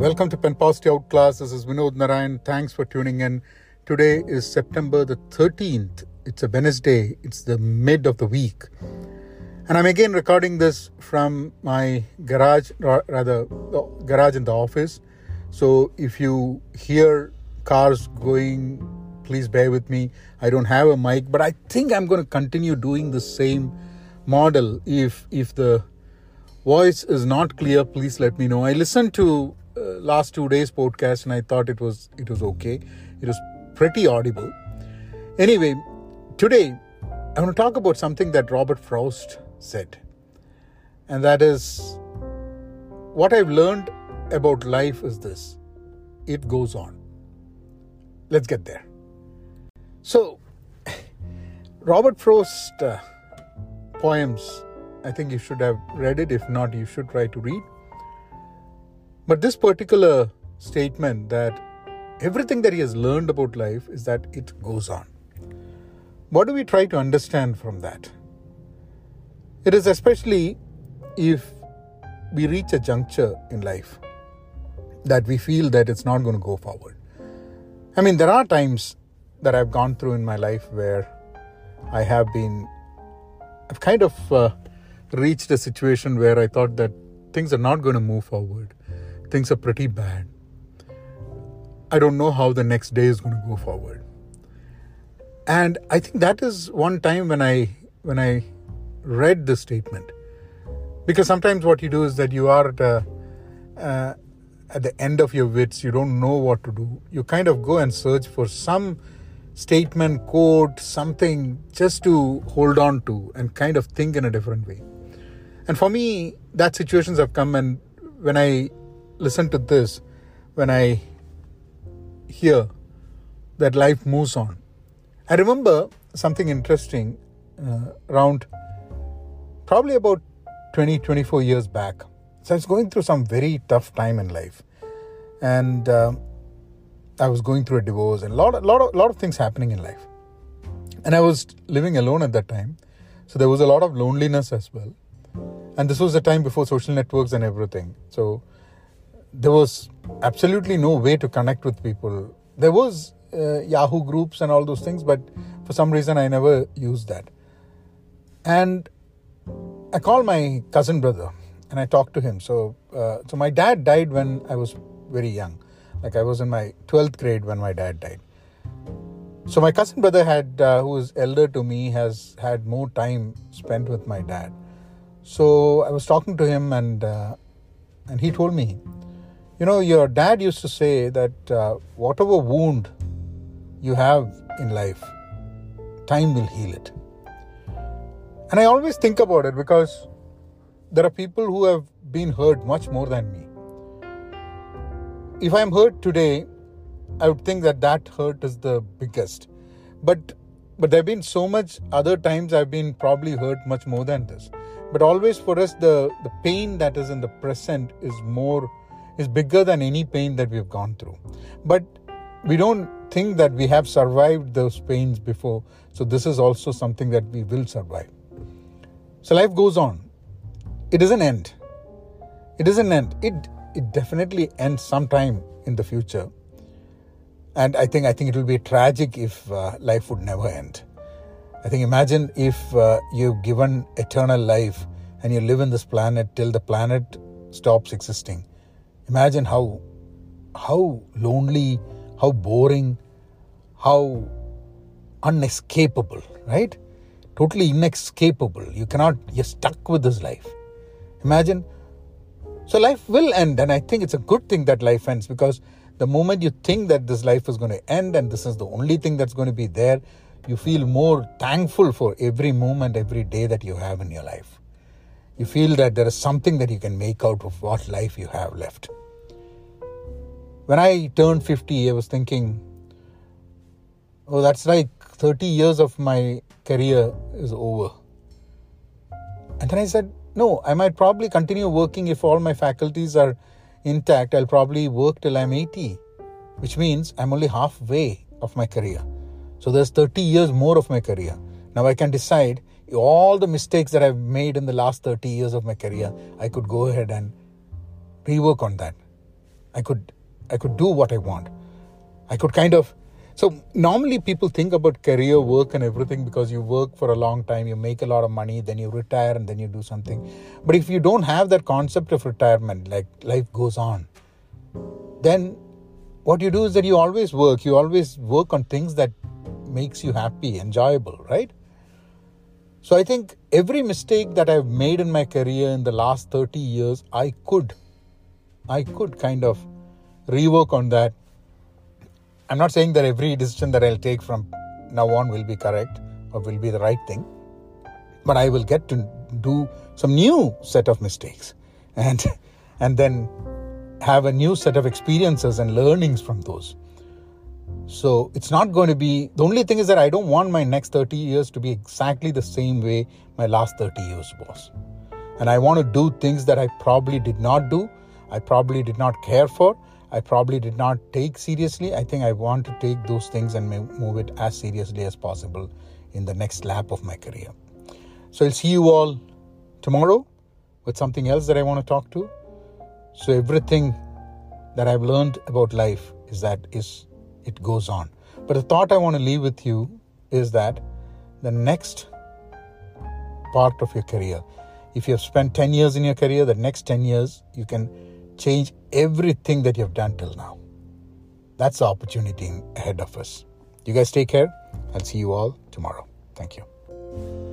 Welcome to Pen Positive Outclass. This is Vinod Narayan. Thanks for tuning in. Today is September the 13th. It's a Wednesday. It's the mid of the week. And I'm again recording this from my garage, or rather, garage in the office. So if you hear cars going, please bear with me. I don't have a mic, but I think I'm going to continue doing the same model. If if the voice is not clear, please let me know. I listened to last two days podcast and I thought it was it was okay. It was pretty audible. Anyway, today I want to talk about something that Robert Frost said, and that is what I've learned about life is this: it goes on. Let's get there. So, Robert Frost uh, poems I think you should have read it. If not, you should try to read. But this particular statement that everything that he has learned about life is that it goes on. What do we try to understand from that? It is especially if we reach a juncture in life that we feel that it's not going to go forward. I mean, there are times that I've gone through in my life where I have been, I've kind of uh, reached a situation where I thought that things are not going to move forward. Things are pretty bad. I don't know how the next day is going to go forward. And I think that is one time when I when I read the statement. Because sometimes what you do is that you are at, a, uh, at the end of your wits, you don't know what to do. You kind of go and search for some statement, quote, something just to hold on to and kind of think in a different way. And for me, that situations have come, and when I listen to this, when I hear that life moves on, I remember something interesting uh, around probably about 20, 24 years back. So I was going through some very tough time in life. And uh, I was going through a divorce and a lot, lot, of, lot of things happening in life. And I was living alone at that time. So there was a lot of loneliness as well and this was the time before social networks and everything so there was absolutely no way to connect with people. There was uh, yahoo groups and all those things but for some reason i never used that. And i called my cousin brother and i talked to him. So uh, so my dad died when i was very young. Like i was in my 12th grade when my dad died. So my cousin brother had uh, who is elder to me has had more time spent with my dad. So I was talking to him, and uh, and he told me, you know, your dad used to say that uh, whatever wound you have in life, time will heal it. And I always think about it because there are people who have been hurt much more than me. If I'm hurt today, I would think that that hurt is the biggest. But but there have been so much other times I've been probably hurt much more than this but always for us the the pain that is in the present is more is bigger than any pain that we have gone through. But we don't think that we have survived those pains before. So this is also something that we will survive. So life goes on. It doesn't end. It doesn't end. It it definitely ends sometime in the future. And i think i think it will be tragic if uh, life would never end. I think imagine if uh, you've given eternal life and you live in this planet till the planet stops existing. Imagine how how lonely, how boring, how unescapable, right? Totally inescapable. You cannot, you're stuck with this life. Imagine. So life will end, and I think it's a good thing that life ends because the moment you think that this life is going to end and this is the only thing that's going to be there, you feel more thankful for every moment, every day that you have in your life. You feel that there is something that you can make out of what life you have left. When I turned 50, I was thinking, oh, that's like 30 years of my career is over. And then I said, no, I might probably continue working if all my faculties are intact. I'll probably work till I'm 80, which means I'm only halfway of my career. So there's 30 years more of my career. Now I can decide all the mistakes that I've made in the last 30 years of my career, I could go ahead and rework on that. I could I could do what I want. I could kind of so normally people think about career work and everything because you work for a long time, you make a lot of money, then you retire and then you do something. But if you don't have that concept of retirement, like life goes on, then what you do is that you always work, you always work on things that makes you happy, enjoyable, right? So I think every mistake that I've made in my career in the last 30 years, I could I could kind of rework on that. I'm not saying that every decision that I'll take from now on will be correct or will be the right thing, but I will get to do some new set of mistakes and and then have a new set of experiences and learnings from those. So it's not going to be the only thing is that I don't want my next 30 years to be exactly the same way my last 30 years was. And I want to do things that I probably did not do, I probably did not care for, I probably did not take seriously. I think I want to take those things and move it as seriously as possible in the next lap of my career. So I'll see you all tomorrow with something else that I want to talk to. So everything that I've learned about life is that is it goes on. But the thought I want to leave with you is that the next part of your career, if you have spent 10 years in your career, the next 10 years, you can change everything that you have done till now. That's the opportunity ahead of us. You guys take care. I'll see you all tomorrow. Thank you.